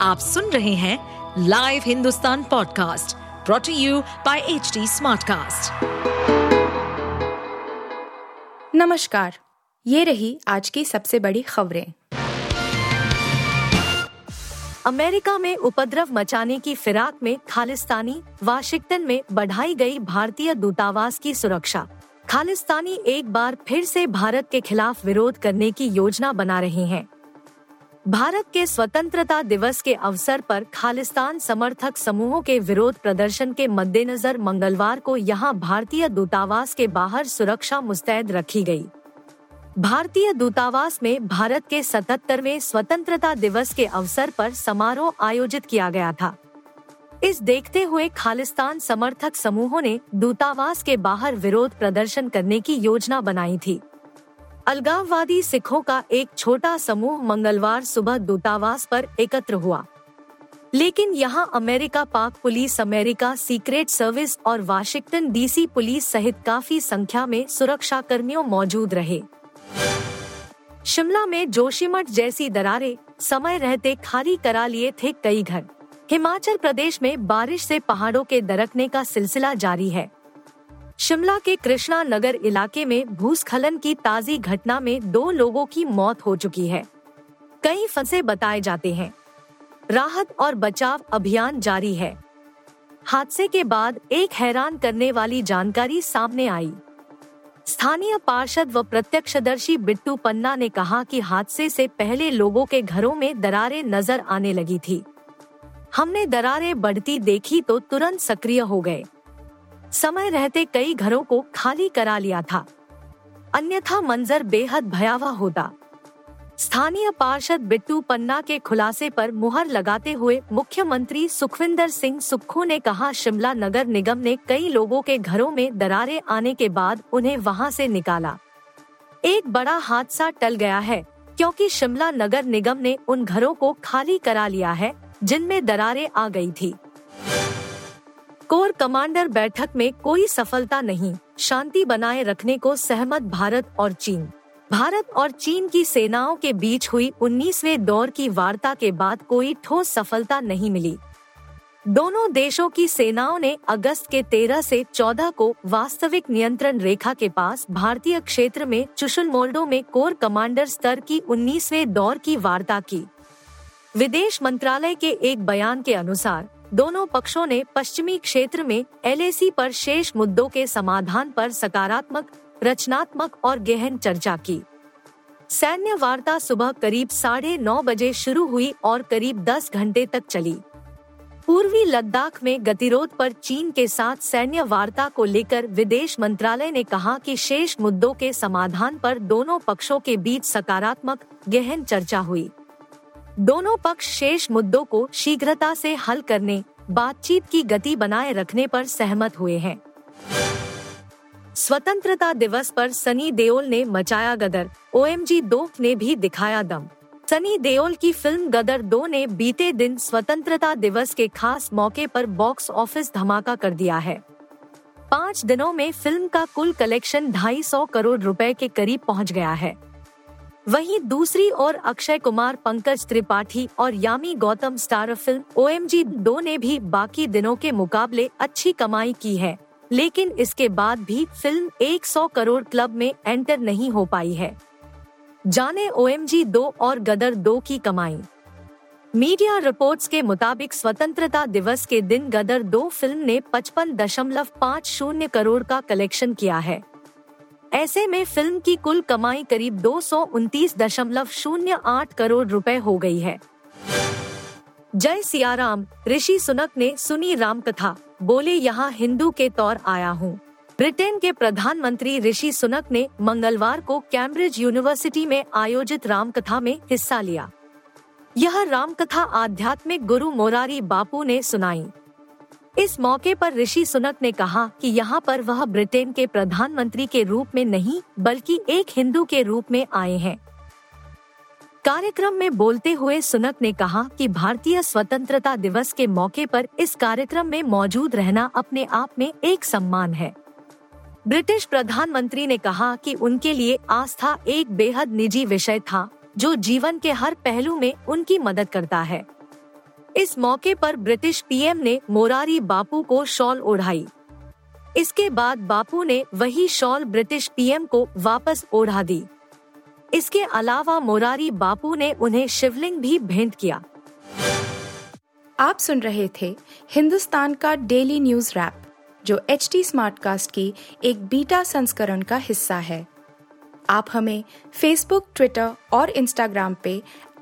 आप सुन रहे हैं live Hindustan podcast brought to you by H Smartcast. नमस्कार ये रही आज की सबसे बड़ी खबरें। अमेरिका में उपद्रव मचाने की फिराक में खालिस्तानी वाशिंगटन में बढ़ाई गई भारतीय दूतावास की सुरक्षा। खालिस्तानी एक बार फिर से भारत के खिलाफ विरोध करने की योजना बना रहे हैं। भारत के स्वतंत्रता दिवस के अवसर पर खालिस्तान समर्थक समूहों के विरोध प्रदर्शन के मद्देनजर मंगलवार को यहाँ भारतीय दूतावास के बाहर सुरक्षा मुस्तैद रखी गई। भारतीय दूतावास में भारत के सतहत्तरवे स्वतंत्रता दिवस के अवसर पर समारोह आयोजित किया गया था इस देखते हुए खालिस्तान समर्थक समूहों ने दूतावास के बाहर विरोध प्रदर्शन करने की योजना बनाई थी अलगाववादी सिखों का एक छोटा समूह मंगलवार सुबह दूतावास पर एकत्र हुआ। लेकिन यहाँ America park police, America secret service और वाशिंगटन डीसी पुलिस सहित काफ़ी संख्या में सुरक्षा कर्मियों मौजूद रहे। शिमला में जोशीमठ जैसी दरारें समय रहते खाली करा लिए थे कई घर। हिमाचल प्रदेश में बारिश से पहाड़ों के दरकने का सिलसिला जारी है। शिमला के कृष्णा नगर इलाके में भूस्खलन की ताजी घटना में दो लोगों की मौत हो चुकी है। कई फंसे बताए जाते हैं। राहत और बचाव अभियान जारी है। हादसे के बाद एक हैरान करने वाली जानकारी सामने आई। स्थानीय पार्षद व प्रत्यक्षदर्शी बिट्टू पन्ना ने कहा कि हादसे से पहले लोगों के घरों में दरारें नज़र आने लगी थी। हमने दरारें बढ़ती देखी तो तुरंत सक्रिय हो गए। समय रहते कई घरों को खाली करा लिया था। अन्यथा मंजर बेहद भयावह होता। स्थानीय पार्षद बिट्टू पन्ना के खुलासे पर मुहर लगाते हुए मुख्यमंत्री सुखविंदर सिंह सुक्खू ने कहा, शिमला नगर निगम ने कई लोगों के घरों में दरारें आने के बाद उन्हें वहाँ से निकाला। एक बड़ा हादसा टल गया है, क्योंकि शिमला नगर निगम ने उन घरों को खाली करा लिया है, जिनमें दरारें आ गई थी। कोर कमांडर बैठक में कोई सफलता नहीं। शांति बनाए रखने को सहमत भारत और चीन। भारत और चीन की सेनाओं के बीच हुई 19वें दौर की वार्ता के बाद कोई ठोस सफलता नहीं मिली। दोनों देशों की सेनाओं ने अगस्त के 13 से 14 को वास्तविक नियंत्रण रेखा के पास भारतीय क्षेत्र में चुशुल मोल्डो में कोर कमांडर स्तर की 19वें दौर की वार्ता की। विदेश मंत्रालय के एक बयान के अनुसार दोनों पक्षों ने पश्चिमी क्षेत्र में एलएसी पर शेष मुद्दों के समाधान पर सकारात्मक, रचनात्मक और गहन चर्चा की। सैन्य वार्ता सुबह करीब साढ़े नौ बजे शुरू हुई और करीब दस घंटे तक चली। पूर्वी लद्दाख में गतिरोध पर चीन के साथ सैन्य वार्ता को लेकर विदेश मंत्रालय ने कहा कि शेष मुद्दों के समाधान पर दोनों पक्षों के बीच सकारात्मक, गहन चर्चा हुई। दोनों पक्ष शेष मुद्दों को शीघ्रता से हल करने, बातचीत की गति बनाए रखने पर सहमत हुए हैं। स्वतंत्रता दिवस पर सनी देओल ने मचाया गदर OMG दो ने भी दिखाया दम। सनी देओल की फ़िल्म गदर दो ने बीते दिन स्वतंत्रता दिवस के खास मौके पर बॉक्स ऑफ़िस धमाका कर दिया है। पाँच दिनों में फ़िल्म का कुल कलेक्शन ढाई सौ करोड़ रुपए के करीब पहुँच गया है। वहीं दूसरी ओर अक्षय कुमार, पंकज त्रिपाठी और Yami Gautam star film O M दो ने भी बाकी दिनों के मुकाबले अच्छी कमाई की है, लेकिन इसके बाद भी फ़िल्म 100 करोड़ क्लब में एंटर नहीं हो पाई है। जाने ओ एम दो और गदर दो की कमाई। मीडिया रिपोर्ट्स के मुताबिक स्वतंत्रता दिवस के दिन गदर दो फ़िल्म ने पचपन दशमलव पाँच शून्य करोड़ का कलेक्शन किया है। ऐसे में फ़िल्म की कुल कमाई करीब दो करोड़ रुपए हो गई है। जय सियाराम, ऋषि सुनक ने सुनी राम कथा बोले यहाँ हिंदू के तौर आया हूँ। ब्रिटेन के प्रधानमंत्री ऋषि सुनक ने मंगलवार को कैम्ब्रिज यूनिवर्सिटी में आयोजित राम कथा में हिस्सा लिया। यह राम कथा आध्यात्मिक गुरु मोरारी बापू ने सुनाई। इस मौके पर ऋषि सुनक ने कहा कि यहाँ पर वह ब्रिटेन के प्रधानमंत्री के रूप में नहीं, बल्कि एक हिंदू के रूप में आए हैं। कार्यक्रम में बोलते हुए सुनक ने कहा कि भारतीय स्वतंत्रता दिवस के मौके पर इस कार्यक्रम में मौजूद रहना अपने आप में एक सम्मान है। ब्रिटिश प्रधानमंत्री ने कहा कि उनके लिए आस्था एक बेहद निजी विषय था, जो जीवन के हर पहलू में उनकी मदद करता है। इस मौके पर ब्रिटिश पीएम ने मोरारी बापू को शॉल ओढ़ाई। इसके बाद बापू ने वही शॉल ब्रिटिश पीएम को वापस ओढ़ा दी। इसके अलावा मोरारी बापू ने उन्हें शिवलिंग भी भेंट किया। आप सुन रहे थे हिंदुस्तान का डेली न्यूज़ रैप, जो एच टी स्मार्टकास्ट की एक बीटा संस्करण का हिस्सा है। आप हमें फेसबुक ट्विटर और इंस्टाग्राम पे